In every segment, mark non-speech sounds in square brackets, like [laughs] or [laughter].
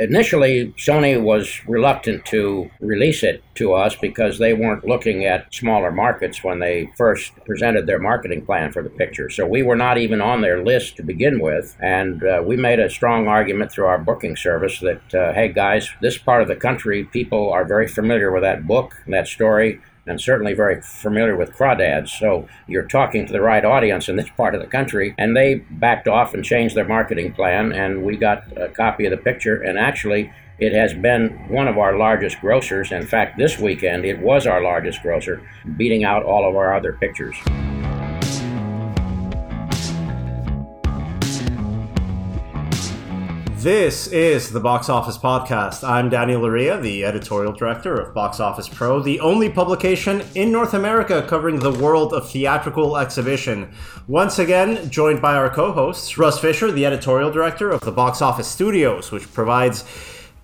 initially, Sony was reluctant to release it to us because they weren't looking at smaller markets when they first presented their marketing plan for the picture. So we were not even on their list to begin with. And uh, we made a strong argument through our booking service that, uh, hey guys, this part of the country, people are very familiar with that book, and that story and certainly very familiar with crawdads. So you're talking to the right audience in this [laughs] part of the country. And they backed off and changed their marketing plan, and we got a copy of the picture. And actually, it has been one of our largest grossers. In fact, this weekend, it was our largest grosser, beating out all of our other pictures. This is the Box Office Podcast. I'm Daniel Loria, the editorial director of Box Office Pro, the only publication in North America covering the world of theatrical exhibition. Once again, joined by our co hosts, Russ Fisher, the editorial director of the Box Office Studios, which provides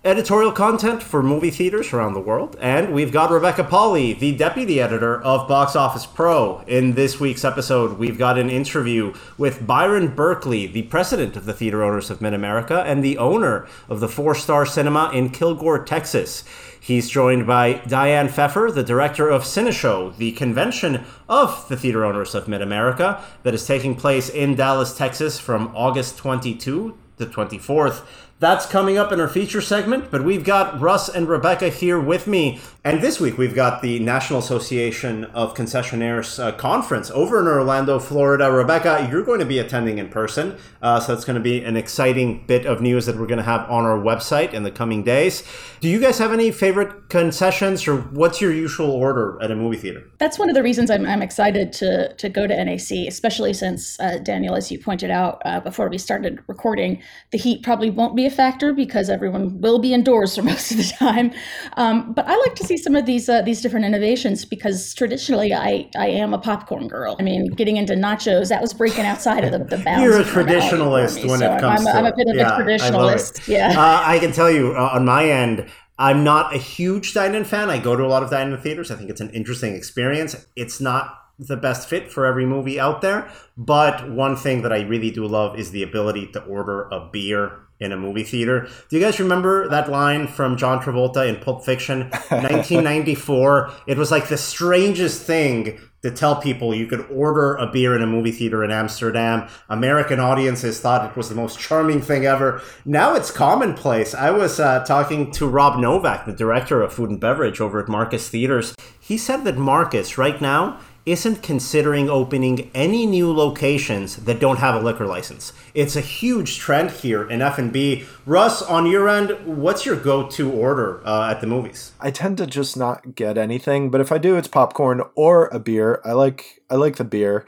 editorial content for movie theaters around the world. And we've got Rebecca Pahle, the deputy editor of Box Office Pro. In this week's episode, we've got an interview with Byron Berkeley, the president of the Theater Owners of Mid America and the owner of the Four Star Cinema in Kilgore, Texas. He's joined by Diane Pfeffer, the director of Cineshow, the convention of the Theater Owners of Mid America that is taking place in Dallas, Texas from August 22 to 24th. That's coming up in our feature segment, but we've got Russ and Rebecca here with me. And this week we've got the National Association of Concessionaires uh, conference over in Orlando, Florida. Rebecca, you're going to be attending in person, uh, so it's going to be an exciting bit of news that we're going to have on our website in the coming days. Do you guys have any favorite concessions, or what's your usual order at a movie theater? That's one of the reasons I'm, I'm excited to to go to NAC, especially since uh, Daniel, as you pointed out uh, before we started recording, the heat probably won't be a factor because everyone will be indoors [laughs] for most of the time. Um, but I like to see some of these uh, these different innovations because traditionally I I am a popcorn girl. I mean, getting into nachos that was breaking outside of the, the bounds. You're a traditionalist when so it comes I'm, to. I'm a bit of yeah, a traditionalist. Yeah, uh, I can tell you uh, on my end. I'm not a huge dine-in fan. I go to a lot of dine-in theaters. I think it's an interesting experience. It's not the best fit for every movie out there. But one thing that I really do love is the ability to order a beer in a movie theater. Do you guys remember that line from John Travolta in Pulp Fiction, [laughs] 1994? it was like the strangest thing to tell people you could order a beer in a movie theater in Amsterdam. American audiences thought it was the most charming thing ever. Now it's commonplace. I was uh, talking to Rob Novak, the director of food and beverage over at Marcus Theaters. He said that Marcus right now isn't considering opening any new locations that don't have a liquor license. It's a huge trend here in F&B. Russ, on your end, what's your go-to order uh, at the movies? I tend to just not get anything, but if I do, it's popcorn or a beer. I like I like the beer.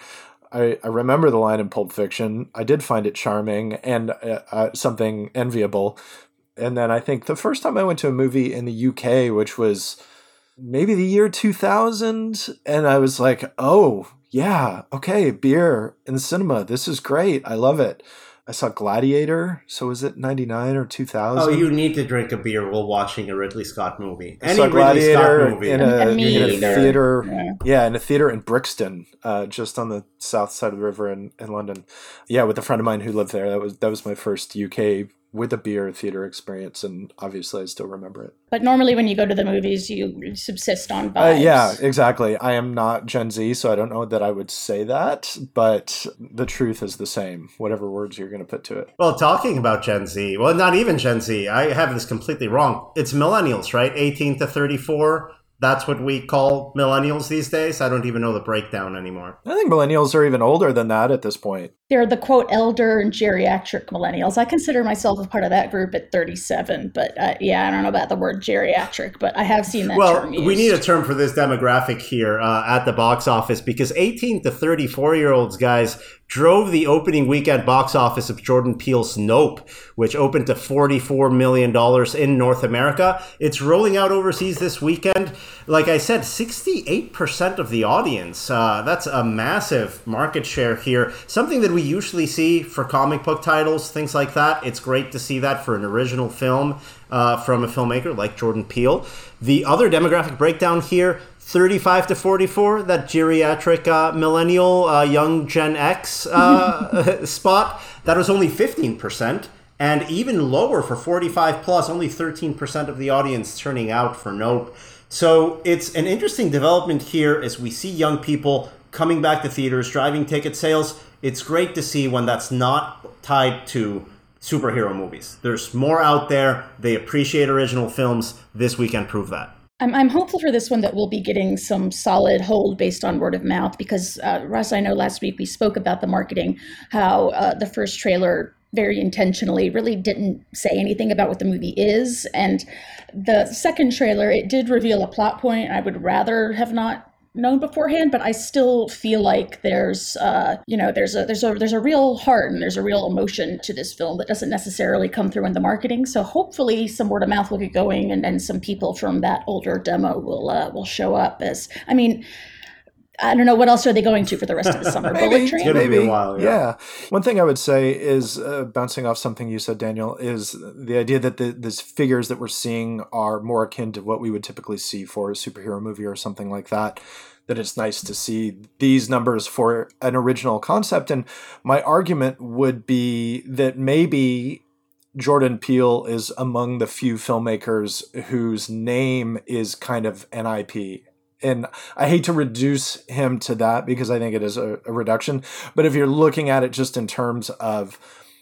I, I remember the line in Pulp Fiction. I did find it charming and uh, uh, something enviable. And then I think the first time I went to a movie in the UK, which was maybe the year 2000 and i was like oh yeah okay beer in the cinema this is great i love it i saw gladiator so was it 99 or 2000 oh you need to drink a beer while watching a ridley scott movie any I saw gladiator movie. In, a, in a theater yeah. yeah. in a theater in brixton uh, just on the south side of the river in, in london yeah with a friend of mine who lived there that was that was my first uk with a beer theater experience, and obviously I still remember it. But normally, when you go to the movies, you subsist on vibes. Uh, yeah, exactly. I am not Gen Z, so I don't know that I would say that, but the truth is the same, whatever words you're going to put to it. Well, talking about Gen Z, well, not even Gen Z, I have this completely wrong. It's millennials, right? 18 to 34 that's what we call millennials these days. I don't even know the breakdown anymore. I think millennials are even older than that at this point. They're the quote elder and geriatric millennials. I consider myself a part of that group at 37, but uh, yeah, I don't know about the word geriatric, but I have seen that well, we need a term for this demographic here uh, at the box office because 18 to 34 year olds, guys, drove the opening weekend box office of Jordan Peele's Nope, which opened to $44 million in North America. It's rolling out overseas this weekend. Like I said, 68% of the audience. Uh, that's a massive market share here. Something that we usually see for comic book titles, things like that. It's great to see that for an original film uh, from a filmmaker like Jordan Peele. The other demographic breakdown here 35 to 44, that geriatric uh, millennial, uh, young Gen X uh, [laughs] spot, that was only 15%. and even lower for 45 plus, only 13% of the audience turning out for Nope. So it's an interesting development here as we see young people coming back to theaters, driving ticket sales. It's great to see when that's not tied to superhero movies. There's more out there. They appreciate original films. This weekend proved that. I'm, I'm hopeful for this one that we'll be getting some solid hold based on word of mouth because, uh, Russ, I know last week we spoke about the marketing, how uh, the first trailer very intentionally really didn't say anything about what the movie is. And the second trailer, it did reveal a plot point I would rather have not known beforehand, but I still feel like there's uh, you know there's a there's a there's a real heart and there's a real emotion to this film that doesn't necessarily come through in the marketing. So hopefully some word of mouth will get going and, then some people from that older demo will uh, will show up as I mean I don't know what else are they going to for the rest of the summer. maybe, Bullet Train. maybe. While, yeah. yeah. One thing I would say is uh, bouncing off something you said, Daniel, is the idea that the these figures that we're seeing are more akin to what we would typically see for a superhero movie or something like that. That it's nice to see these numbers for an original concept. And my argument would be that maybe Jordan Peele is among the few filmmakers whose name is kind of an IP and I hate to reduce him to that because I think it is a, a, reduction. But if you're looking at it just in terms of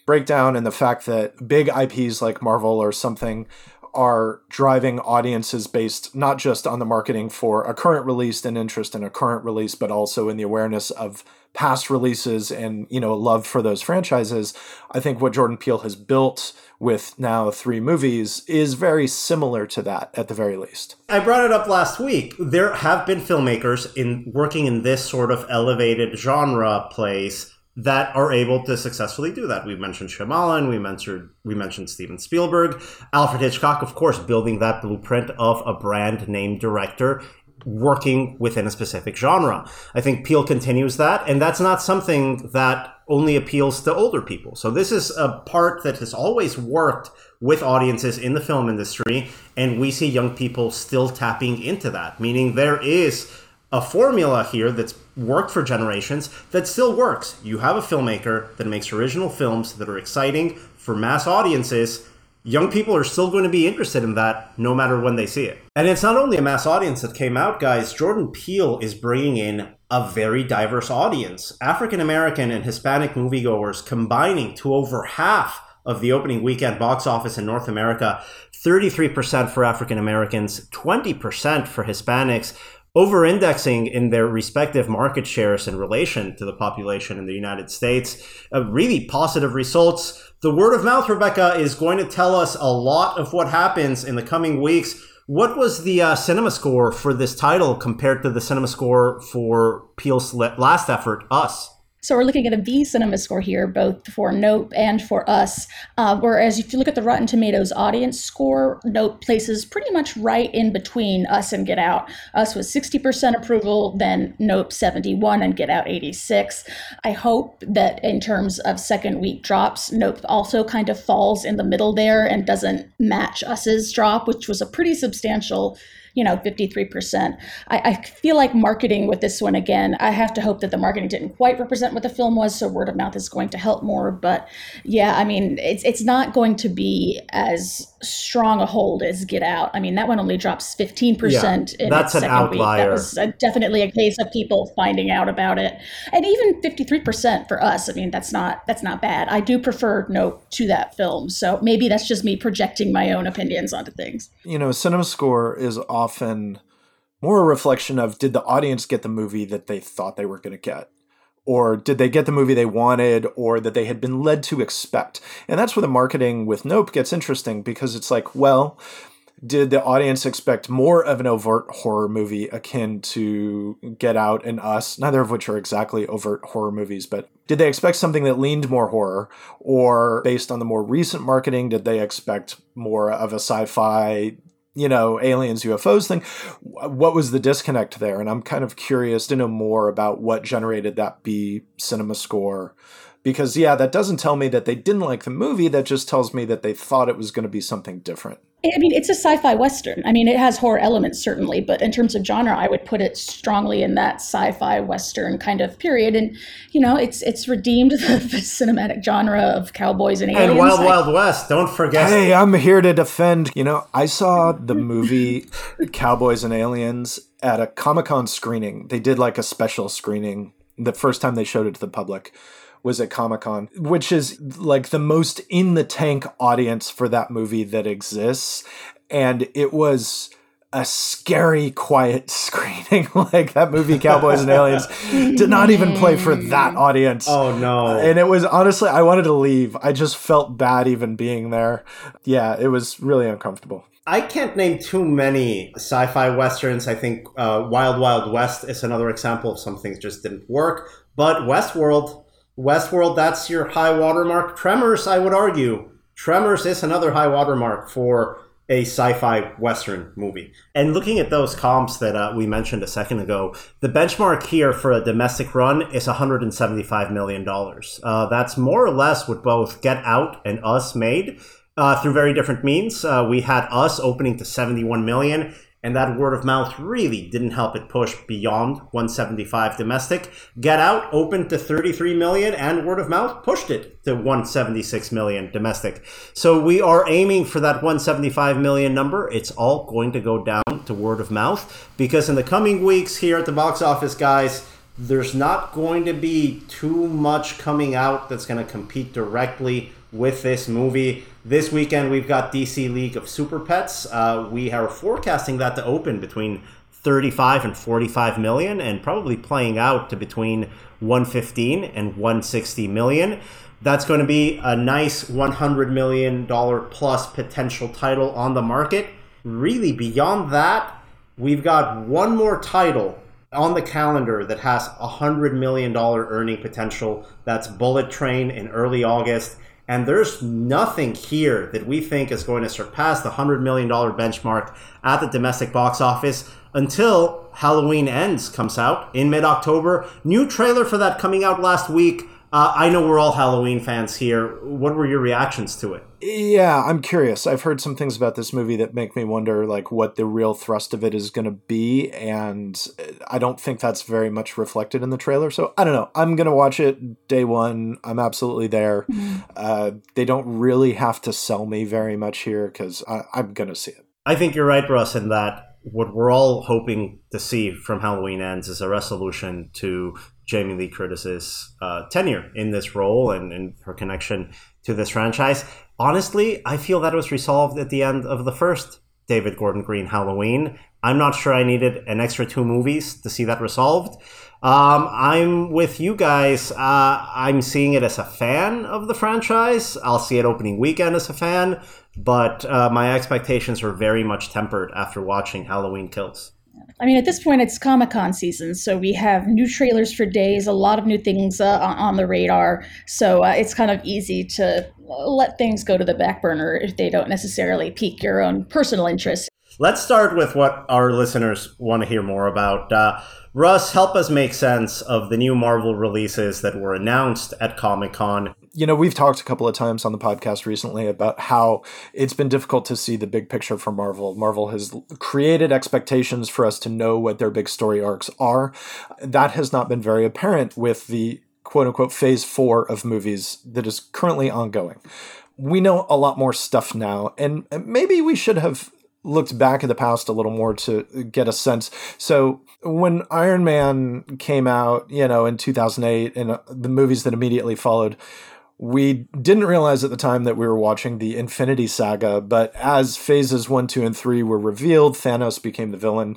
breakdown and the fact that big IPs like Marvel or something are driving audiences based not just on the marketing for a current release and interest in a current release, but also in the awareness of past releases and you know love for those franchises. I think what Jordan Peele has built with now three movies is very similar to that at the very least. I brought it up last week. There have been filmmakers in working in this sort of elevated genre place that are able to successfully do that. We mentioned Shyamalan, we mentioned we mentioned Steven Spielberg, Alfred Hitchcock, of course, building that blueprint of a brand name director working within a specific genre. I think Peele continues that, and that's not something that only appeals to older people. So this is a part that has always worked with audiences in the film industry, and we see young people still tapping into that, meaning there is a formula here that's worked for generations that still works. You have a filmmaker that makes original films that are exciting for mass audiences young people are still going to be interested in that no matter when they see it. And it's not only a mass audience that came out, guys. Jordan Peele is bringing in a very diverse audience. African American and Hispanic moviegoers combining to over half of the opening weekend box office in North America 33% for African Americans, 20% for Hispanics over indexing in their respective market shares in relation to the population in the United States. Uh, really positive results. The word of mouth, Rebecca, is going to tell us a lot of what happens in the coming weeks. What was the uh, cinema score for this title compared to the cinema score for Peele's last effort, Us? So we're looking at a B cinema score here, both for Nope and for us. Uh, whereas if you look at the Rotten Tomatoes audience score, Nope places pretty much right in between us and Get Out. Us was 60% approval, then Nope 71 and Get Out 86. I hope that in terms of second week drops, Nope also kind of falls in the middle there and doesn't match us's drop, which was a pretty substantial you know, 53%. I, I feel like marketing with this one again, I have to hope that the marketing didn't quite represent what the film was, so word of mouth is going to help more. But yeah, I mean, it's it's not going to be as strong a hold as Get Out. I mean, that one only drops 15% yeah, in that's an outlier. week. That was a, definitely a case of people finding out about it. And even 53% for us, I mean, that's not that's not bad. I do prefer Nope to that film. So maybe that's just me projecting my own opinions onto things. You know, cinema score is often more a reflection of did the audience get the movie that they thought they were going to get? Or did they get the movie they wanted or that they had been led to expect and that's where the marketing with nope gets interesting because it's like well did the audience expect more of an overt horror movie akin to Get Out and Us, neither of which are exactly overt horror movies, but did they expect something that leaned more horror? Or based on the more recent marketing, did they expect more of a sci fi you know, aliens, UFOs thing. What was the disconnect there? And I'm kind of curious to know more about what generated that B cinema score. Because, yeah, that doesn't tell me that they didn't like the movie. That just tells me that they thought it was going to be something different I mean, it's a sci-fi western. I mean, it has horror elements certainly, but in terms of genre, I would put it strongly in that sci-fi western kind of period. And you know, it's it's redeemed [laughs] the, the cinematic genre of cowboys and aliens. And Wild Wild West. Don't forget. Hey, I'm here to defend. You know, I saw the movie Cowboys and Aliens at a Comic Con screening. They did like a special screening the first time they showed it to the public was at Comic Con, which is like the most in the tank audience for that movie that exists. And it was a scary, quiet [laughs] screening. [laughs] like that movie, Cowboys and Aliens, did not even play for that [laughs] audience. Oh no! And it was honestly, I wanted to leave. I just felt bad even being there. Yeah, it was really uncomfortable. I can't name too many sci-fi westerns. I think uh, Wild Wild West is another example of something that just didn't work. But Westworld Westworld, that's your high watermark. Tremors, I would argue. Tremors is another high watermark for a sci-fi western movie. And looking at those comps that uh, we mentioned a second ago, the benchmark here for a domestic run is 175 million dollars. Uh, that's more or less what both Get Out and Us made. Uh, through very different means. Uh, we had Us opening to 71 million, and that word of mouth really didn't help it push beyond 175 domestic. Get Out opened to 33 million and word of mouth pushed it to 176 million domestic. So we are aiming for that 175 million number. It's all going to go down to word of mouth because in the coming weeks here at the box office, guys, there's not going to be too much coming out that's going to compete directly with this movie. This weekend, we've got DC League of Super Pets. Uh, we are forecasting that to open between 35 and 45 million and probably playing out to between 115 and 160 million. That's going to be a nice $100 million plus potential title on the market. Really, beyond that, we've got one more title on the calendar that has $100 million earning potential. That's Bullet Train in early August. And there's nothing here that we think is going to surpass the $100 million benchmark at the domestic box office until Halloween Ends comes out in mid October. New trailer for that coming out last week. Uh, I know we're all Halloween fans here. What were your reactions to it? Yeah, I'm curious. I've heard some things about this movie that make me wonder, like, what the real thrust of it is going to be, and I don't think that's very much reflected in the trailer. So I don't know. I'm going to watch it day one. I'm absolutely there. Mm-hmm. Uh, they don't really have to sell me very much here because I'm going to see it. I think you're right, Russ, in that what we're all hoping to see from Halloween Ends is a resolution to Jamie Lee Curtis's uh, tenure in this role and, and her connection to this franchise. Honestly, I feel that was resolved at the end of the first David Gordon Green Halloween. I'm not sure I needed an extra two movies to see that resolved. Um, I'm with you guys. Uh, I'm seeing it as a fan of the franchise. I'll see it opening weekend as a fan, but uh, my expectations are very much tempered after watching Halloween Kills. I mean, at this point, it's Comic Con season, so we have new trailers for days, a lot of new things uh, on the radar. So uh, it's kind of easy to let things go to the back burner if they don't necessarily pique your own personal interest. Let's start with what our listeners want to hear more about. Uh, Russ, help us make sense of the new Marvel releases that were announced at Comic Con you know, we've talked a couple of times on the podcast recently about how it's been difficult to see the big picture for Marvel. Marvel has created expectations for us to know what their big story arcs are. That has not been very apparent with the quote unquote phase four of movies that is currently ongoing. We know a lot more stuff now, and maybe we should have looked back at the past a little more to get a sense. So when Iron Man came out, you know, in 2008 and uh, the movies that immediately followed, we didn't realize at the time that we were watching the Infinity Saga, but as phases one, two, and three were revealed, Thanos became the villain.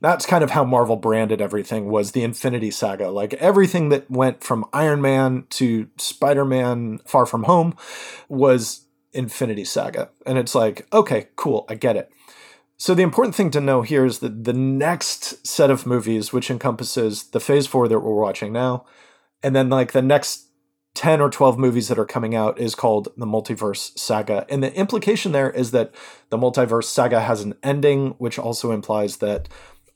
That's kind of how Marvel branded everything was the Infinity Saga. Like everything that went from Iron Man to Spider-Man Far From Home was Infinity Saga. And it's like, okay, cool, I get it. So the important thing to know here is that the next set of movies, which encompasses the phase four that we're watching now, and then like the next 10 or 12 movies that are coming out is called the multiverse saga and the implication there is that the multiverse saga has an ending which also implies that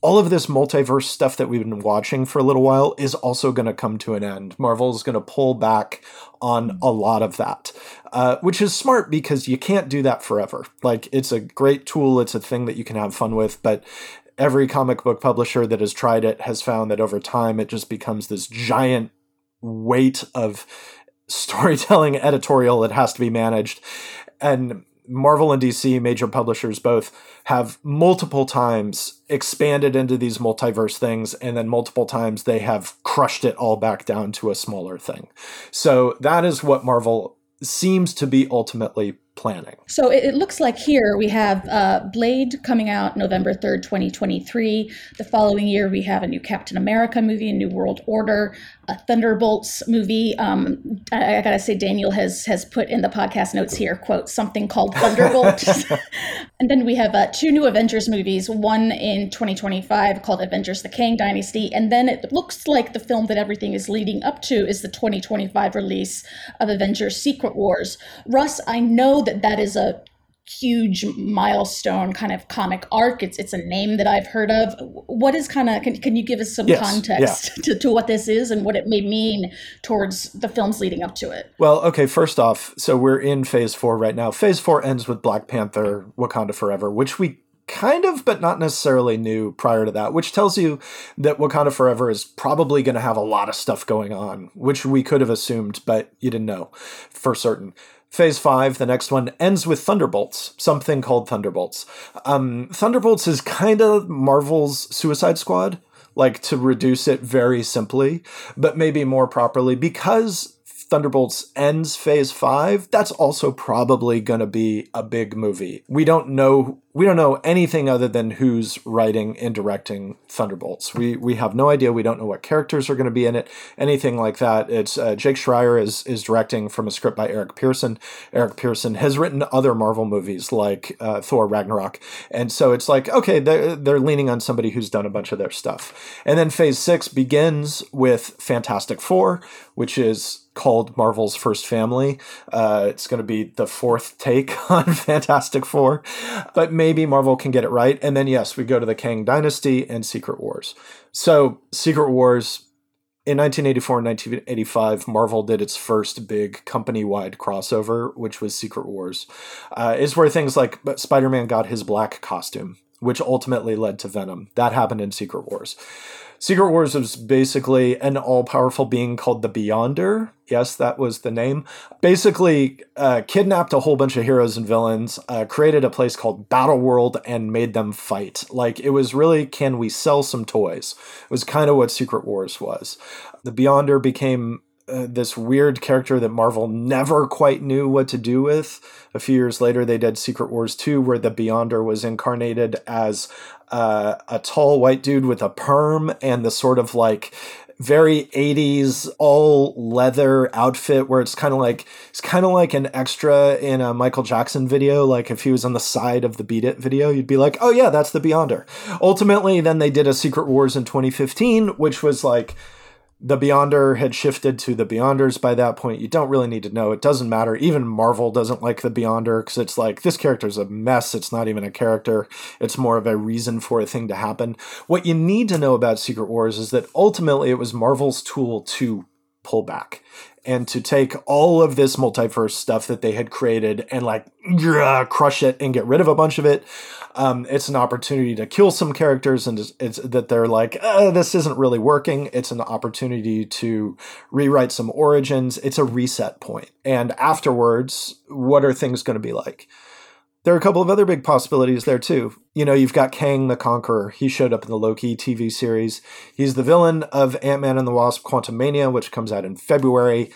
all of this multiverse stuff that we've been watching for a little while is also going to come to an end. Marvel is going to pull back on a lot of that, uh, which is smart because you can't do that forever. Like, it's a great tool, it's a thing that you can have fun with, but every comic book publisher that has tried it has found that over time it just becomes this giant weight of storytelling [laughs] editorial that has to be managed. And Marvel and DC, major publishers both, have multiple times expanded into these multiverse things, and then multiple times they have crushed it all back down to a smaller thing. So that is what Marvel seems to be ultimately planning. So it, looks like here we have uh, Blade coming out November 3rd, 2023. The following year, we have a new Captain America movie, a New World Order, Thunderbolts movie. Um, I, I, gotta say, Daniel has has put in the podcast notes here, quote, something called Thunderbolts, [laughs] and then we have uh, two new Avengers movies, one in 2025 called Avengers the Kang Dynasty. And then it looks like the film that everything is leading up to is the 2025 release of Avengers Secret Wars. Russ, I know that that is a huge milestone kind of comic arc. It's it's a name that I've heard of. What is kind of can, can you give us some yes, context yeah. [laughs] to, to what this is and what it may mean towards the films leading up to it? Well, okay, first off, so we're in phase four right now. Phase four ends with Black Panther Wakanda Forever, which we kind of but not necessarily knew prior to that, which tells you that Wakanda Forever is probably going to have a lot of stuff going on, which we could have assumed, but you didn't know for certain. Phase 5, the next one, ends with Thunderbolts, something called Thunderbolts. Um, Thunderbolts is kind of Marvel's Suicide Squad, like to reduce it very simply, but maybe more properly because Thunderbolts ends phase five, that's also probably going to be a big movie. We don't know we don't know anything other than who's writing and directing Thunderbolts. We we have no idea. We don't know what characters are going to be in it, anything like that. It's uh, Jake Schreier is is directing from a script by Eric Pearson. Eric Pearson has written other Marvel movies like uh, Thor Ragnarok, and so it's like okay, they're they're leaning on somebody who's done a bunch of their stuff. And then Phase Six begins with Fantastic Four, which is called Marvel's First Family. Uh, it's going to be the fourth take [laughs] on Fantastic Four, but maybe Marvel can get it right. And then, yes, we go to the Kang Dynasty and Secret Wars. So, Secret Wars. In 1984 and 1985, Marvel did its first big company wide crossover, which was Secret Wars. Uh, is where things like Spider Man got his black costume, which ultimately led to Venom. That happened in Secret Wars. Secret Wars was basically an all powerful being called the Beyonder. Yes, that was the name. Basically, uh, kidnapped a whole bunch of heroes and villains, uh, created a place called Battle World, and made them fight. Like, it was really can we sell some toys? It was kind of what Secret Wars was. The Beyonder became uh, this weird character that Marvel never quite knew what to do with. A few years later, they did Secret Wars 2, where the Beyonder was incarnated as uh, a tall white dude with a perm and the sort of like very 80s all leather outfit where it's kind of like it's kind of like an extra in a Michael Jackson video. Like if he was on the side of the Beat It video you'd be like oh yeah that's the Beyonder. Ultimately then they did a Secret Wars in 2015 which was like the Beyonder had shifted to the Beyonders by that point. You don't really need to know. It doesn't matter. Even Marvel doesn't like the Beyonder because it's like this character's a mess. It's not even a character. It's more of a reason for a thing to happen. What you need to know about Secret Wars is that ultimately it was Marvel's tool to pull back and to take all of this multiverse stuff that they had created and like crush it and get rid of a bunch of it um, it's an opportunity to kill some characters, and it's that they're like, uh, this isn't really working. It's an opportunity to rewrite some origins. It's a reset point. And afterwards, what are things going to be like? There are a couple of other big possibilities there too. You know, you've got Kang the Conqueror. He showed up in the Loki TV series. He's the villain of Ant Man and the Wasp Quantumania, which comes out in February.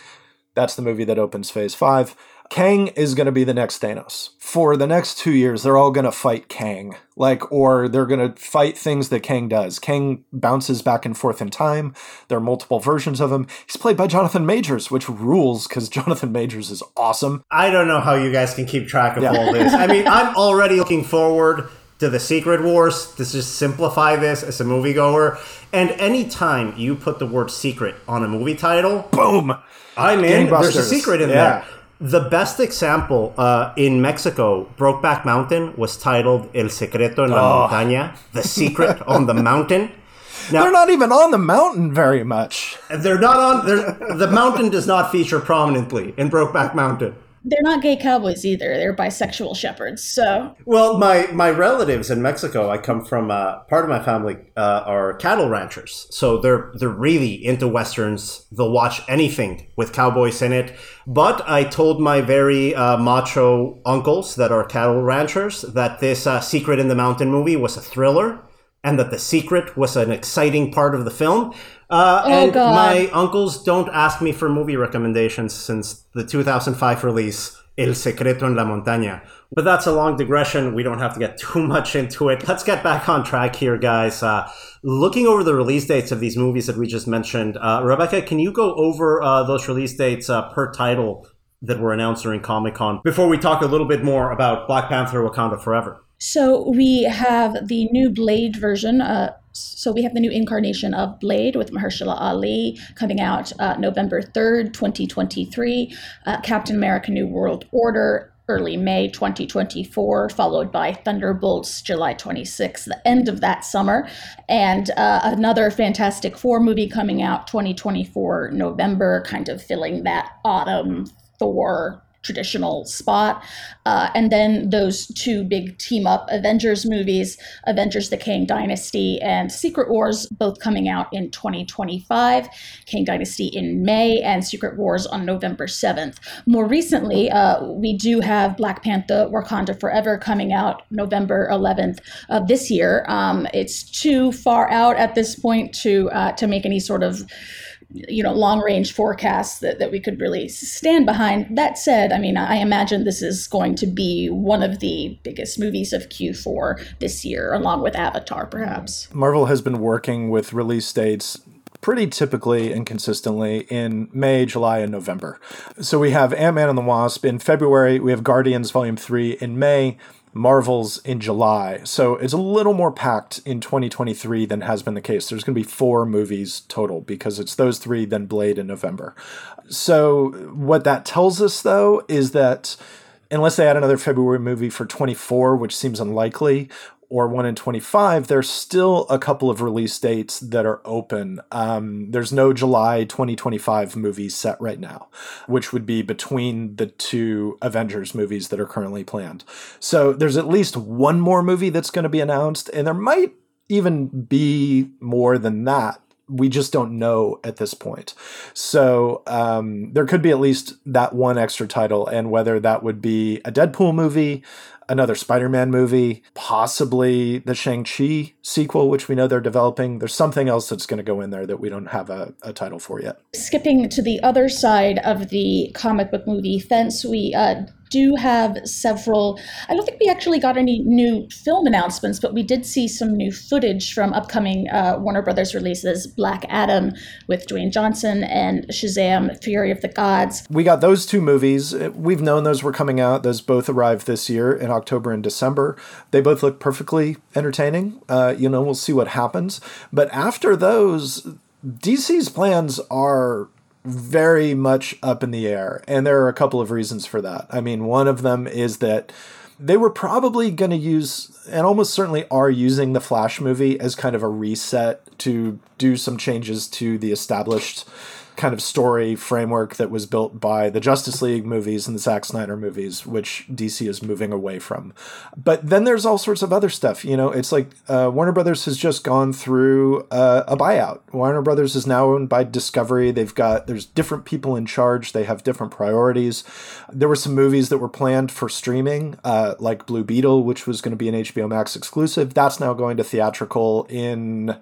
That's the movie that opens phase five. Kang is going to be the next Thanos. For the next two years, they're all going to fight Kang. Like, or they're going to fight things that Kang does. Kang bounces back and forth in time. There are multiple versions of him. He's played by Jonathan Majors, which rules because [laughs] Jonathan Majors is awesome. I don't know how you guys can keep track of yeah. all this. I mean, [laughs] I'm already looking forward to the Secret Wars to just simplify this as a moviegoer. And anytime you put the word secret on a movie title, boom, I'm in. There's a secret in yeah. there. The best example uh, in Mexico, Brokeback Mountain was titled El Secreto en la Oh. Montaña, The Secret [laughs] on the Mountain. Now, They're not even on the mountain very much. they're not on. They're, the mountain does not feature prominently in Brokeback Mountain. They're not gay cowboys either. They're bisexual shepherds. So Well, my my relatives in Mexico, I come from. Uh, part of my family uh, are cattle ranchers, so they're they're really into westerns. They'll watch anything with cowboys in it. But I told my very uh, macho uncles that are cattle ranchers that this uh, Secret in the Mountain movie was a thriller, and that the secret was an exciting part of the film. Uh, Oh, and God. my uncles don't ask me for movie recommendations since the 2005 release El Secreto en la Montaña. But that's a long digression. We don't have to get too much into it. Let's get back on track here, guys. Uh, looking over the release dates of these movies that we just mentioned, uh, Rebecca, can you go over uh, those release dates uh, per title that were announced during Comic Con before we talk a little bit more about Black Panther Wakanda Forever? So we have the new Blade version. Uh, so we have the new incarnation of Blade with Mahershala Ali coming out uh, November 3rd, 2023. Uh, Captain America New World Order early May 2024, followed by Thunderbolts July 26th, the end of that summer. And uh, another Fantastic Four movie coming out 2024 November, kind of filling that autumn Thor traditional spot. Uh, and then those two big team up Avengers movies, Avengers the Kang Dynasty and Secret Wars, both coming out in 2025. Kang Dynasty in May and Secret Wars on November 7th. More recently, uh, we do have Black Panther Wakanda Forever coming out November 11th of this year. Um, it's too far out at this point to uh, to make any sort of you know long range forecasts that, that we could really stand behind. That said i mean i imagine this is going to be one of the biggest movies of q4 this year along with avatar perhaps. Marvel has been working with release dates pretty typically and consistently in May, July, and November. So we have Ant Man and the Wasp in February, we have Guardians Volume 3 in May, Marvel's in July. So it's a little more packed in 2023 than has been the case. There's going to be four movies total because it's those three, then Blade in November. So what that tells us, though, is that unless they add another February movie for 24, which seems unlikely, or one in 25, there's still a couple of release dates that are open. Um, there's no July 2025 movie set right now, which would be between the two Avengers movies that are currently planned. So there's at least one more movie that's going to be announced, and there might even be more than that we just don't know at this point. So um, there could be at least that one extra title, and whether that would be a Deadpool movie, another Spider Man movie, possibly the Shang-Chi sequel, which we know they're developing. There's something else that's going to go in there that we don't have a, a title for yet. skipping to the other side of the comic book movie fence we uh, do have several i don't think we actually got any new film announcements but we did see some new footage from upcoming uh, warner brothers releases black adam with dwayne johnson and shazam fury of the gods We got those two movies. We've known those were coming out. Those both arrived this year in October and December. They both look perfectly entertaining. Uh, you know, we'll see what happens. But after those, DC's plans are very much up in the air. And there are a couple of reasons for that. I mean, one of them is that they were probably going to use, and almost certainly are using, the Flash movie as kind of a reset to do some changes to the established kind of story framework that was built by the Justice League movies and the Zack Snyder movies, which DC is moving away from. But then there's all sorts of other stuff. You know, it's like uh, Warner Brothers has just gone through uh, a buyout. Warner Brothers is now owned by Discovery. They've got there's different people in charge. They have different priorities. There were some movies that were planned for streaming, uh, like Blue Beetle, which was going to be an HBO Max exclusive. That's now going to theatrical in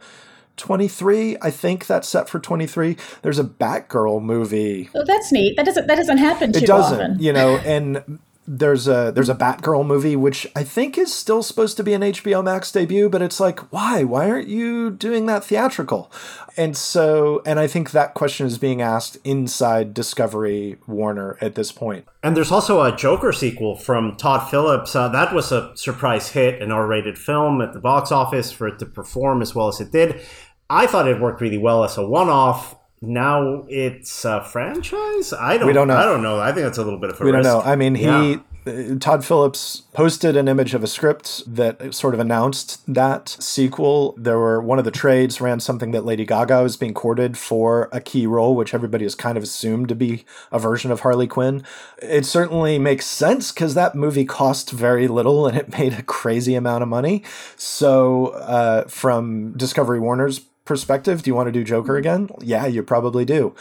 23 i think that's set for 23 there's a batgirl movie oh that's neat that doesn't that doesn't happen too it doesn't often you know [laughs] and there's a there's a batgirl movie which i think is still supposed to be an hbo max debut but it's like why why aren't you doing that theatrical and so and i think that question is being asked inside discovery warner at this point. point And there's also a Joker sequel from Todd Phillips. Uh, that was a surprise hit, an R-rated film at the box office for it to perform as well as it did. I thought it worked really well as a one-off. now it's a franchise. I don't. We don't know. I don't know. I think that's a little bit of a we risk. don't know. I mean, he Yeah. uh, Todd Phillips posted an image of a script that sort of announced that sequel. There were one of the trades ran something that Lady Gaga was being courted for a key role, which everybody has kind of assumed to be a version of Harley Quinn. It certainly makes sense because that movie cost very little and it [laughs] made a crazy amount of money. So, uh, from Discovery Warner's perspective, do you want to do Joker again? Yeah, you probably do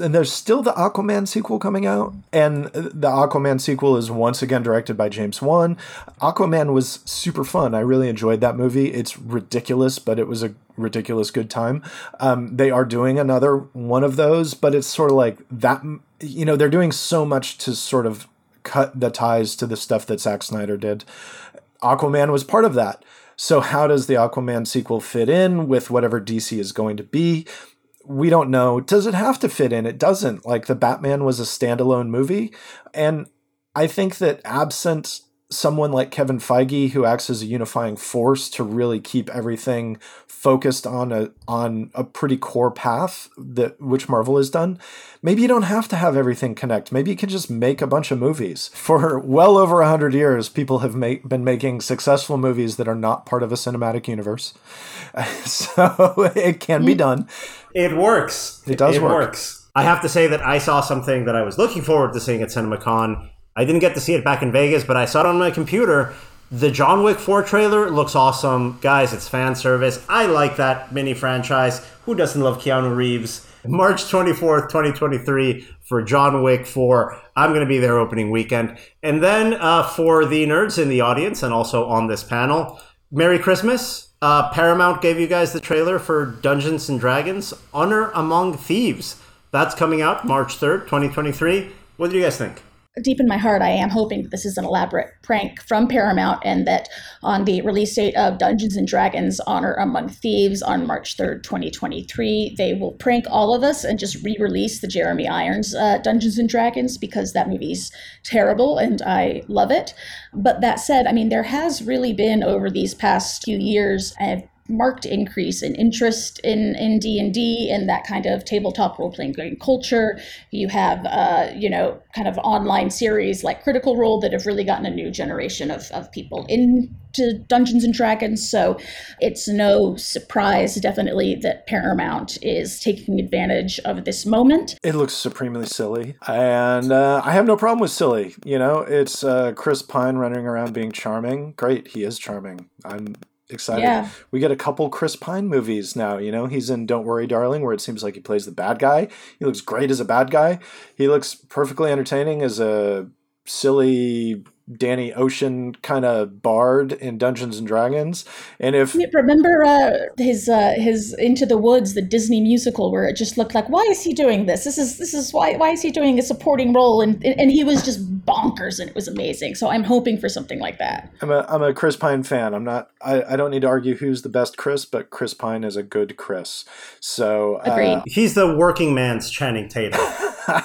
and there's still the Aquaman sequel coming out, and the Aquaman sequel is once again directed by James Wan. Aquaman was super fun. I really enjoyed that movie. It's ridiculous, but it was a ridiculous good time. Um, they are doing another one of those, but it's sort of like that. You know, they're doing so much to sort of cut the ties to the stuff that Zack Snyder did. Aquaman was part of that. So, how does the Aquaman sequel fit in with whatever DC is going to be? we don't know. Does it have to fit in? It doesn't. Like the Batman was a standalone movie. And I think that absent someone like Kevin Feige who acts as a unifying force to really keep everything focused on a on a pretty core path that which Marvel has done, maybe you don't have to have everything connect. Maybe you can just make a bunch of movies. [laughs] For well over 100 years people have make, been making successful movies that are not part of a cinematic universe. [laughs] so it can be mm. done. It works. It does it work. works. I have to say that I saw something that I was looking forward to seeing at CinemaCon. I didn't get to see it back in Vegas, but I saw it on my computer. The John Wick 4 trailer looks awesome. Guys, it's fan service. I like that mini franchise. Who doesn't love Keanu Reeves? March 24th, 2023 for John Wick 4. I'm going to be there opening weekend. And then uh, for the nerds in the audience and also on this panel, Merry Christmas. Uh, Paramount gave you guys the trailer for Dungeons and Dragons Honor Among Thieves. That's coming out March 3rd, 2023. What do you guys think? Deep in my heart, I am hoping that this is an elaborate prank from Paramount and that on the release date of Dungeons and Dragons Honor Among Thieves on March 3rd, 2023, they will prank all of us and just re release the Jeremy Irons uh, Dungeons and Dragons because that movie's terrible and I love it. But that said, I mean, there has really been over these past few years, a marked increase in interest in in D and D and that kind of tabletop role playing game culture. You have uh, you know kind of online series like Critical Role that have really gotten a new generation of of people into Dungeons and Dragons. So it's no surprise, definitely, that Paramount is taking advantage of this moment. It looks supremely silly, and uh, I have no problem with silly. You know, it's uh, Chris Pine running around being charming. Great, he is charming. I'm excited. Yeah. We get a couple Chris Pine movies now. You know, he's in Don't Worry, Darling, where it seems like he plays the bad guy. He looks great as a bad guy. He looks perfectly entertaining as a silly Danny Ocean kind of bard in Dungeons and Dragons. And if Remember uh, his uh, his Into the Woods, the Disney musical, where it just looked like, why is he doing this? This is this is why why is he doing a supporting role? And and he was just bonkers, and it was amazing. So I'm hoping for something like that. I'm a I'm a Chris Pine fan. I'm not. I, I don't need to argue who's the best Chris, but Chris Pine is a good Chris. So uh, Agreed. He's the working man's Channing Tatum.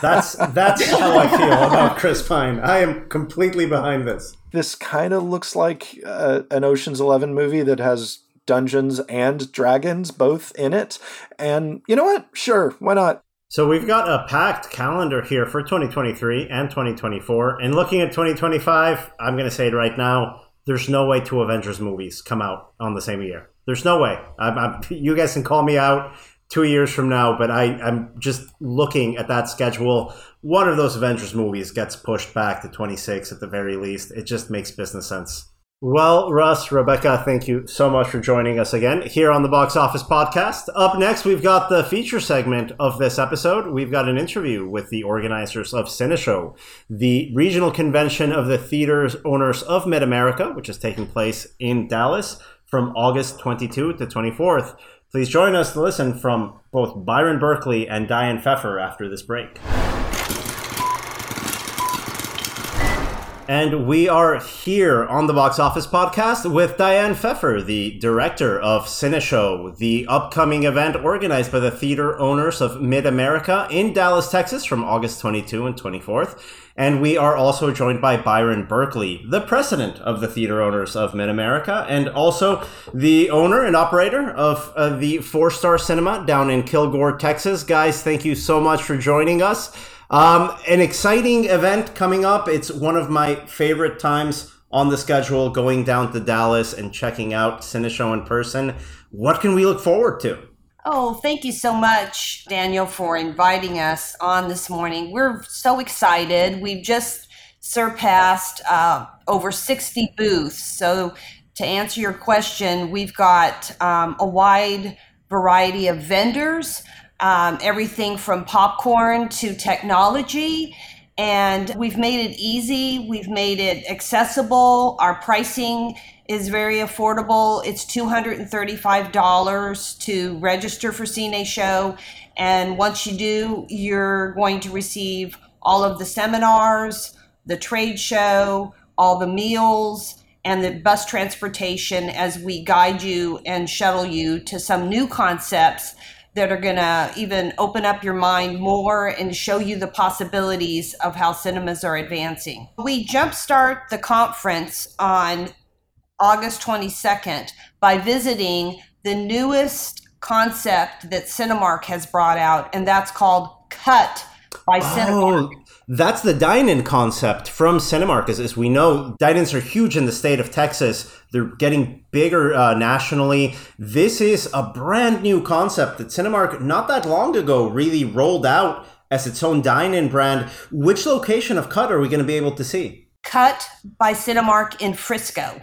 That's that's how I feel about Chris Pine. I am completely behind this. this kind of looks like uh, an Ocean's Eleven movie that has dungeons and dragons both in it. And you know what? Sure, why not? So we've got a packed calendar here for 2023 and 2024. And looking at 2025, I'm going to say it right now. There's no way two Avengers movies come out on the same year. There's no way. I'm, I'm, you guys can call me out two years from now, but I, I'm just looking at that schedule. One of those Avengers movies gets pushed back to 26 at the very least. It just makes business sense. Well, Russ, Rebecca, thank you so much for joining us again here on the Box Office Podcast. Up next, we've got the feature segment of this episode. We've got an interview with the organizers of Cineshow, the regional convention of the theaters owners of Mid America, which is taking place in Dallas from August 22 to 24th. Please join us to listen from both Byron Berkeley and Diane Pfeffer after this break. And we are here on the Box Office Podcast with Diane Pfeffer, the director of Cineshow, the upcoming event organized by the theater owners of Mid America in Dallas, Texas from August 22 and 24th. And we are also joined by Byron Berkeley, the president of the theater owners of Mid America, and also the owner and operator of uh, the Four Star Cinema down in Kilgore, Texas. Guys, thank you so much for joining us. Um, an exciting event coming up. It's one of my favorite times on the schedule, going down to Dallas and checking out Cineshow in person. What can we look forward to? Oh, thank you so much, Daniel, for inviting us on this morning. We're so excited. We've just surpassed uh, over 60 booths. So, to answer your question, we've got um, a wide variety of vendors um, everything from popcorn to technology. And we've made it easy, we've made it accessible. Our pricing is very affordable. It's $235 to register for Cineshow. And once you do, you're going to receive all of the seminars, the trade show, all the meals, and the bus transportation as we guide you and shuttle you to some new concepts that are going to even open up your mind more and show you the possibilities of how cinemas are advancing. We jumpstart the conference on August 22nd by visiting the newest concept that Cinemark has brought out, and that's called Cut by Cinemark. Oh, That's the dine-in concept from Cinemark. As, as we know, dine-ins are huge in the state of Texas. They're getting bigger uh, nationally. This is a brand new concept that Cinemark not that long ago really rolled out as its own dine-in brand. Which location of Cut are we going to be able to see? Cut by Cinemark in Frisco.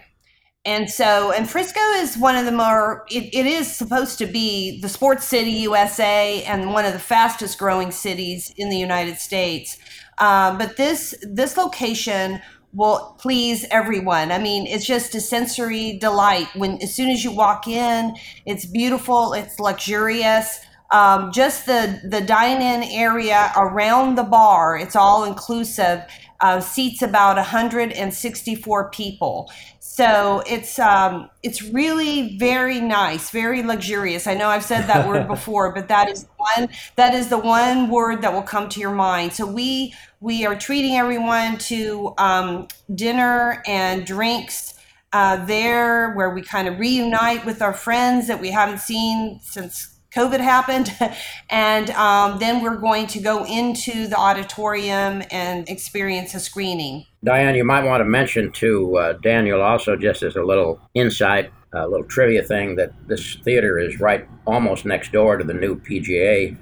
And so, and Frisco is one of the more, it, it is supposed to be the sports city USA and one of the fastest growing cities in the United States. Um, but this this location will please everyone. I mean, it's just a sensory delight. When as soon as you walk in, it's beautiful, it's luxurious. Um, just the the dine-in area around the bar, it's all inclusive. Uh, seats about 164 people. So it's um, it's really very nice, very luxurious. I know I've said that word [laughs] before, but that is one that is the one word that will come to your mind. So we we are treating everyone to um, dinner and drinks uh, there, where we kind of reunite with our friends that we haven't seen since COVID happened. [laughs] and um, then we're going to go into the auditorium and experience a screening. Diane, you might want to mention to uh, Daniel also, just as a little insight, a little trivia thing, that this theater is right almost next door to the new PGA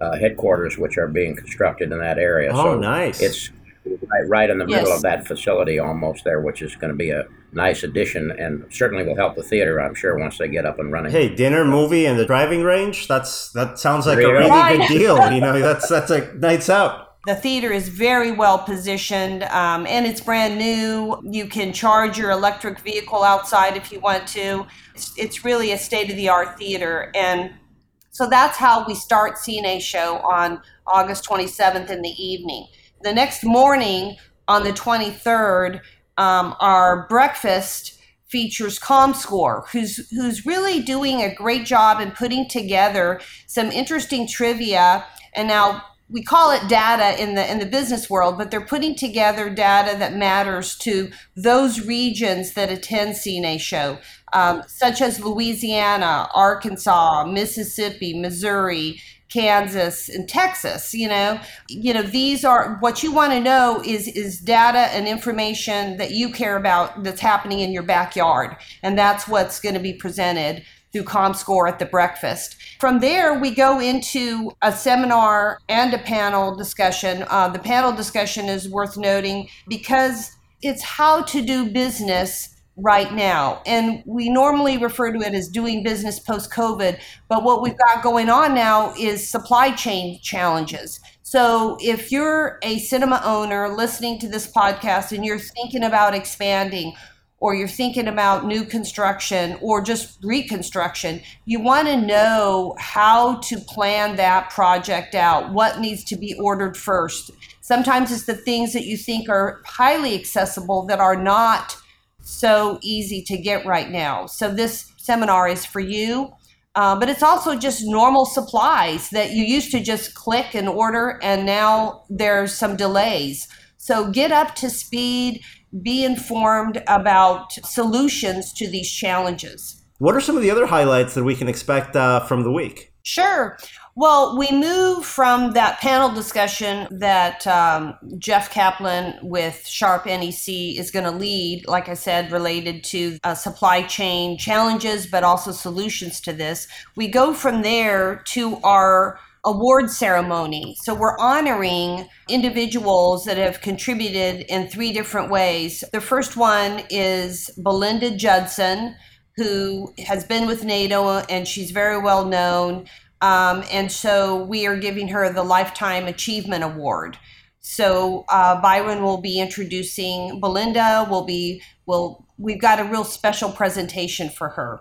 uh, headquarters, which are being constructed in that area. Oh, so nice. It's right, right in the yes. middle of that facility almost there, which is going to be a nice addition and certainly will help the theater, I'm sure, once they get up and running. Hey, dinner, movie, and the driving range, that's that sounds like a really good deal. You know, that's that's a nights out. The theater is very well positioned um, and it's brand new. You can charge your electric vehicle outside if you want to. It's, it's really a state of the art theater. And so that's how we start Cineshow on August 27th in the evening. The next morning, on the 23rd, um, our breakfast features ComScore, who's who's really doing a great job in putting together some interesting trivia. And now we call it data in the in the business world, but they're putting together data that matters to those regions that attend Cineshow, um, such as Louisiana, Arkansas, Mississippi, Missouri, Kansas, and Texas. You know, you know these are what you want to know is is data and information that you care about that's happening in your backyard, and that's what's going to be presented through ComScore at the breakfast. From there, we go into a seminar and a panel discussion. Uh, the panel discussion is worth noting because it's how to do business right now. And we normally refer to it as doing business post COVID, but what we've got going on now is supply chain challenges. So if you're a cinema owner listening to this podcast and you're thinking about expanding, or you're thinking about new construction or just reconstruction, you want to know how to plan that project out, what needs to be ordered first. Sometimes it's the things that you think are highly accessible that are not so easy to get right now. So, this seminar is for you. Uh, but it's also just normal supplies that you used to just click and order, and now there's some delays. So get up to speed, be informed about solutions to these challenges. What are some of the other highlights that we can expect uh, from the week? Sure. Well, we move from that panel discussion that um, Jeff Kaplan with Sharp NEC is going to lead, like I said, related to uh, supply chain challenges, but also solutions to this. We go from there to our award ceremony. So we're honoring individuals that have contributed in three different ways. The first one is Belinda Judson, who has been with NATO and she's very well known. Um, and so we are giving her the Lifetime Achievement Award. So uh, Byron will be introducing Belinda. Will be will we've got a real special presentation for her.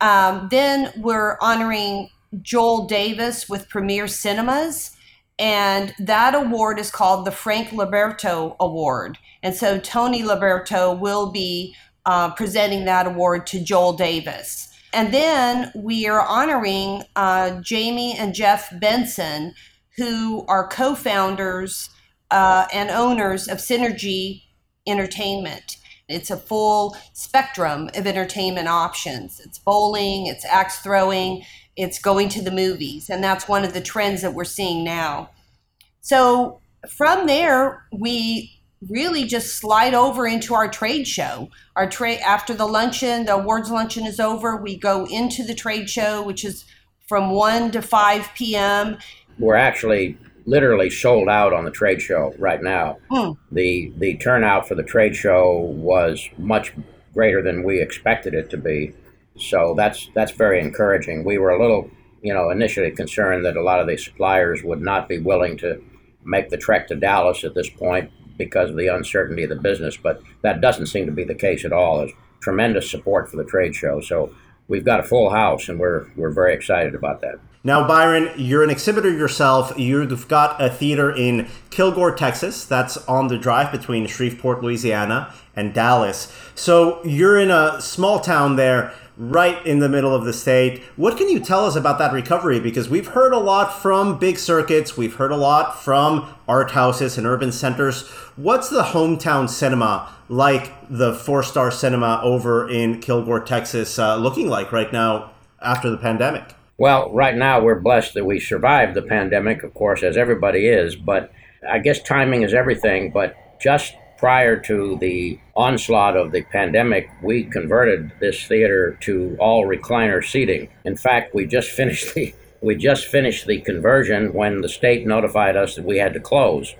Um, then we're honoring Joel Davis with Premiere Cinemas, and that award is called the Frank Liberto Award. And so Tony Liberto will be uh, presenting that award to Joel Davis. And then we are honoring uh, Jamie and Jeff Benson, who are co founders uh, and owners of Synergy Entertainment. It's a full spectrum of entertainment options. It's bowling, it's axe throwing, it's going to the movies. And that's one of the trends that we're seeing now. So from there, we really just slide over into our trade show. Our trade after the luncheon, the awards luncheon is over, we go into the trade show, which is from 1 to 5 p.m. We're actually literally sold out on the trade show right now. Hmm. The the turnout for the trade show was much greater than we expected it to be. So that's that's very encouraging. We were a little, you know, initially concerned that a lot of the suppliers would not be willing to make the trek to Dallas at this point because of the uncertainty of the business, but that doesn't seem to be the case at all. There's tremendous support for the trade show, so we've got a full house, and we're we're very excited about that. Now, Byron, you're an exhibitor yourself. You've got a theater in Kilgore, Texas. That's on the drive between Shreveport, Louisiana, and Dallas. So you're in a small town there right in the middle of the state. What can you tell us about that recovery? Because we've heard a lot from big circuits, we've heard a lot from art houses and urban centers. What's the hometown cinema like the four star cinema over in Kilgore, Texas, uh, looking like right now after the pandemic? Well, right now we're blessed that we survived the pandemic, of course, as everybody is, but I guess timing is everything. But just prior to the onslaught of the pandemic, we converted this theater to all recliner seating. In fact, we just [laughs] finished the we just finished the conversion when the state notified us that we had to close.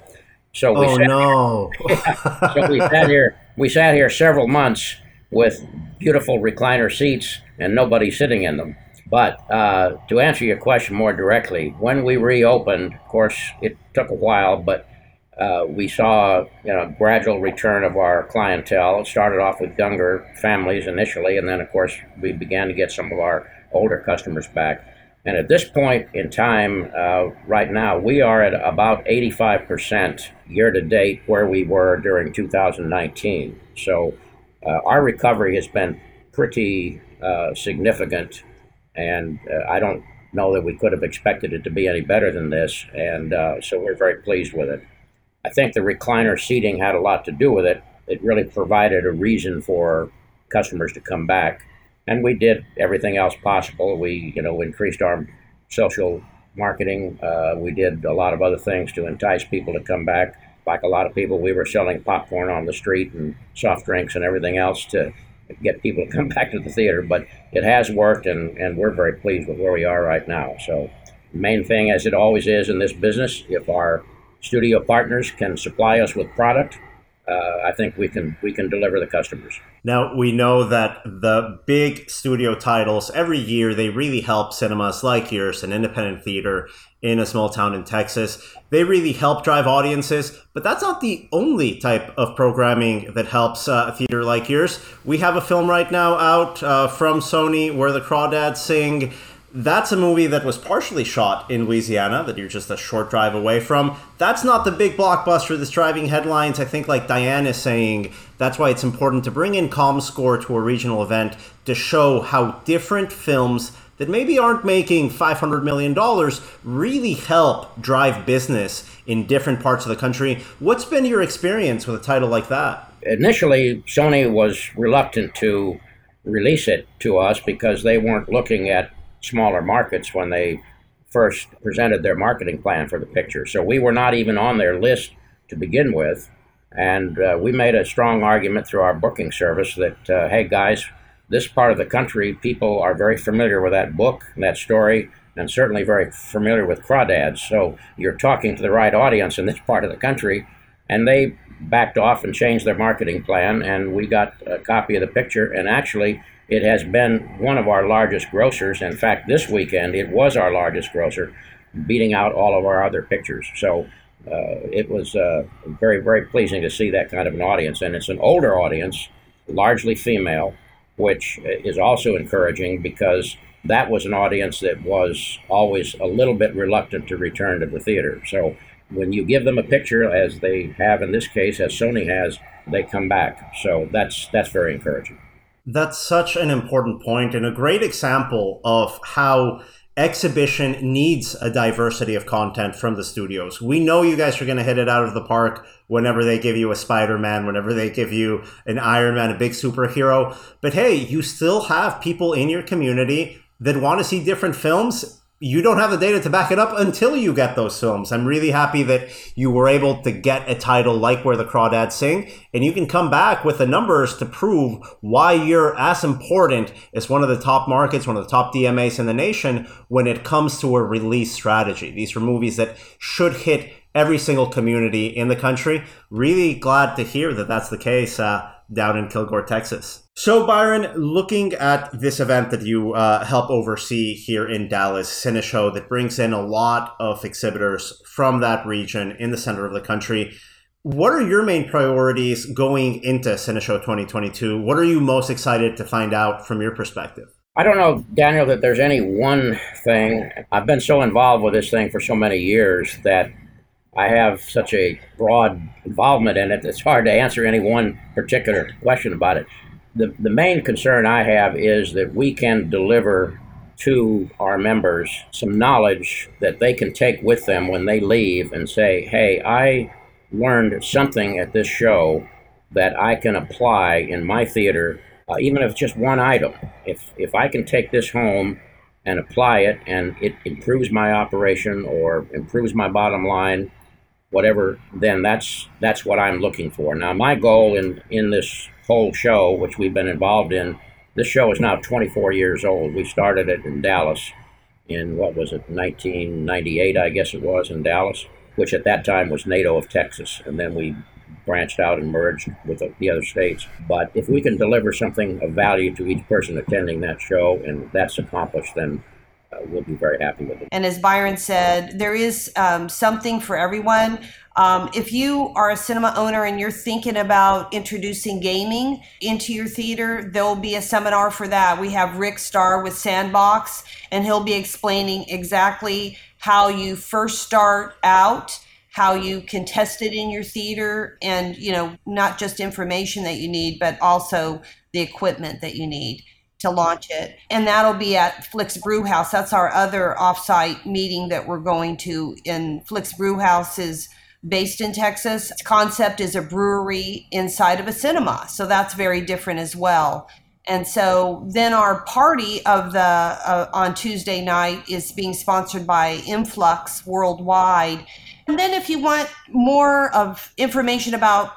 So we oh sat no! [laughs] so we sat here. We sat here several months with beautiful recliner seats and nobody sitting in them. But uh, to answer your question more directly, when we reopened, of course, it took a while, but uh, we saw you know gradual return of our clientele. It started off with younger families initially, and then of course we began to get some of our older customers back. And at this point in time, uh, right now, we are at about 85% year to date where we were during 2019. So uh, our recovery has been pretty uh, significant, and uh, I don't know that we could have expected it to be any better than this. And so we're very pleased with it. I think the recliner seating had a lot to do with it. It really provided a reason for customers to come back, and we did everything else possible. We, you know, increased our social marketing. Uh, we did a lot of other things to entice people to come back. Like a lot of people, we were selling popcorn on the street and soft drinks and everything else to get people to come [laughs] back to the theater. But it has worked, and, and we're very pleased with where we are right now. So, main thing, as it always is in this business, if our studio partners can supply us with product, uh, I think we can we can deliver the customers. Now we know that the big studio titles every year they really help cinemas like yours, an independent theater in a small town in Texas. They really help drive audiences, but that's not the only type of programming that helps uh, a theater like yours. We have a film right now out uh, from Sony where the Crawdads sing. That's a movie that was partially shot in Louisiana, that you're just a short drive away from. That's not the big blockbuster that's driving headlines. I think, like Diane is saying, that's why it's important to bring in ComScore to a regional event to show how different films that maybe aren't making $500 million really help drive business in different parts of the country. What's been your experience with a title like that? Initially, Sony was reluctant to release it to us because they weren't looking at smaller markets when they first presented their marketing plan for the picture. So we were not even on their list to begin with. And uh, we made a strong argument through our booking service that, uh, hey guys, this part of the country, people are very familiar with that book, that story, and certainly very familiar with crawdads. So you're talking to the right audience in this part of the country. And they backed off and changed their marketing plan, and we got a copy of the picture. And actually, it has been one of our largest grossers. In fact, this weekend it was our largest grosser, beating out all of our other pictures. So uh, it was uh, very, very pleasing to see that kind of an audience. And it's an older audience, largely female, which is also encouraging because that was an audience that was always a little bit reluctant to return to the theater. So when you give them a picture, as they have in this case, as Sony has, they come back. So that's that's very encouraging. That's such an important point and a great example of how exhibition needs a diversity of content from the studios. We know you guys are going to hit it out of the park whenever they give you a Spider Man, whenever they give you an Iron Man, a big superhero. But hey, you still have people in your community that want to see different films you don't have the data to back it up until you get those films. I'm really happy that you were able to get a title like Where the Crawdads Sing, and you can come back with the numbers to prove why you're as important as one of the top markets, one of the top DMAs in the nation when it comes to a release strategy. These are movies that should hit every single community in the country. Really glad to hear that that's the case uh, down in Kilgore, Texas. So, Byron, looking at this event that you uh, help oversee here in Dallas, Cineshow, that brings in a lot of exhibitors from that region in the center of the country, what are your main priorities going into Cineshow 2022? What are you most excited to find out from your perspective? I don't know, Daniel, that there's any one thing. I've been so involved with this thing for so many years that I have such a broad involvement in it, it's hard to answer any one particular question about it the, the main concern I have is that we can deliver to our members some knowledge that they can take with them when they leave and say, hey, I learned something at this show that I can apply in my theater, uh, even if it's just one item. If, if I can take this home and apply it and it improves my operation or improves my bottom line, whatever, then that's that's what I'm looking for. Now, my goal in in this whole show, which we've been involved in. This show is now 24 years old. We started it in Dallas in what was it, 1998, I guess it was, in Dallas, which at that time was NATO of Texas. And then we branched out and merged with the other states. But if we can deliver something of value to each person attending that show and that's accomplished, then we'll be very happy with it. And as Byron said, there is um, something for everyone. Um, if you are a cinema owner and you're thinking about introducing gaming into your theater, there'll be a seminar for that. We have Rick Starr with Sandbox, and he'll be explaining exactly how you first start out how you can test it in your theater and you know not just information that you need but also the equipment that you need to launch it. And that'll be at Flix Brewhouse. That's our other offsite meeting that we're going to. And Flix Brewhouse is based in Texas. Its concept is a brewery inside of a cinema. So that's very different as well. And so then our party of the uh, on Tuesday night is being sponsored by Influx Worldwide. And then if you want more of information about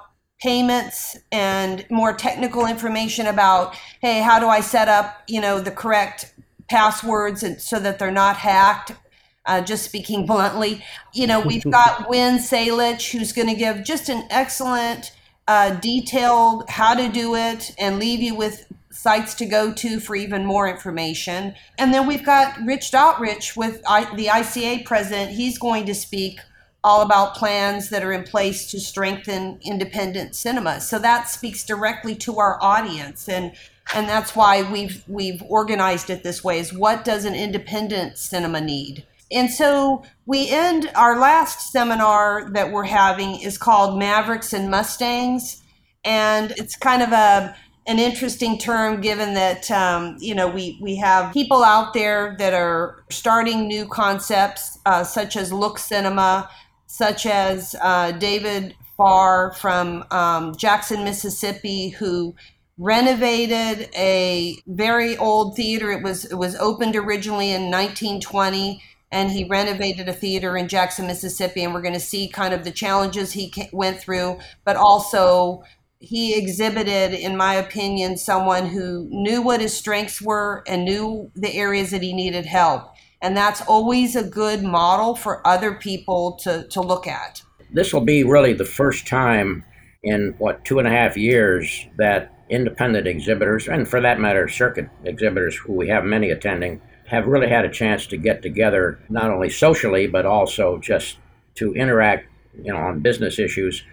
payments and more technical information about hey how do i set up you know the correct passwords and so that they're not hacked uh, just speaking [laughs] bluntly you know we've got [laughs] Win Salich who's going to give just an excellent uh, detailed how to do it and leave you with sites to go to for even more information. And then we've got Rich Daughtridge with I, the ICA president. He's going to speak all about plans that are in place to strengthen independent cinema. So that speaks directly to our audience and and that's why we've we've organized it this way is what does an independent cinema need? And so we end our last seminar that we're having is called Mavericks and Mustangs and it's kind of a an interesting term given that um, you know we we have people out there that are starting new concepts uh, such as look cinema such as uh, david farr from um, jackson mississippi who renovated a very old theater it was it was opened originally in 1920 and he renovated a theater in jackson mississippi and we're going to see kind of the challenges he went through but also he exhibited, in my opinion, someone who knew what his strengths were and knew the areas that he needed help. And that's always a good model for other people to, to look at. This will be really the first time in, what, two and a half years that independent exhibitors, and for that matter, circuit exhibitors, who we have many attending, have really had a chance to get together, not only socially, but also just to interact you know, on business issues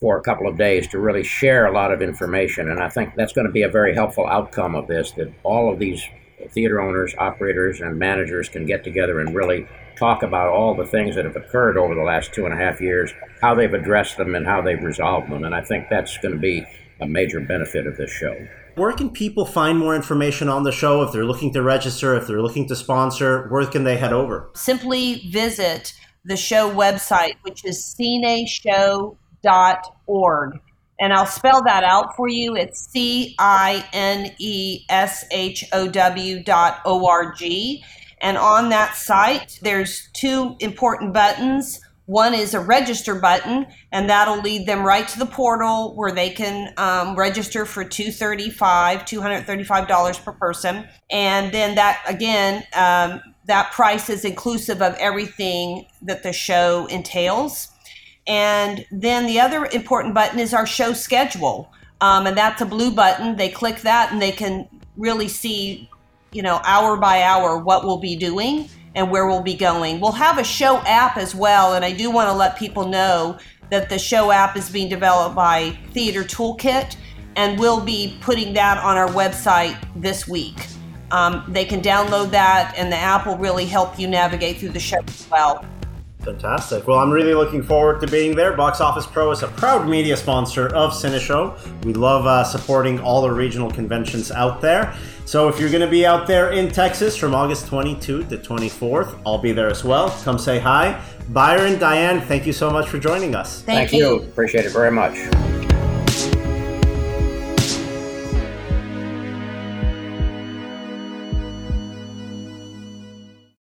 for a couple of days to really share a lot of information. And I think that's going to be a very helpful outcome of this that all of these theater owners, operators, and managers can get together and really talk about all the things that have occurred over the last two and a half years, how they've addressed them, and how they've resolved them. And I think that's going to be a major benefit of this show. Where can people find more information on the show if they're looking to register, if they're looking to sponsor? Where can they head over? Simply visit the show website, which is cineshow.com org. And I'll spell that out for you. It's C I N E S H O W dot O R G. And on that site, there's two important buttons. One is a register button, and that'll lead them right to the portal where they can um, register for 235, $235 per person. And then that, again, um, that price is inclusive of everything that the show entails. And then the other important button is our show schedule. Um, and that's a blue button. They click that and they can really see, you know, hour by hour what we'll be doing and where we'll be going. We'll have a show app as well. And I do want to let people know that the show app is being developed by Theater Toolkit. And we'll be putting that on our website this week. Um, they can download that, and the app will really help you navigate through the show as well. Fantastic. Well, I'm really looking forward to being there. Box Office Pro is a proud media sponsor of Cineshow. We love uh, supporting all the regional conventions out there. So if you're going to be out there in Texas from August 22 to 24th, I'll be there as well. Come say hi. Byron, Diane, thank you so much for joining us. Thank, thank you. you. Appreciate it very much.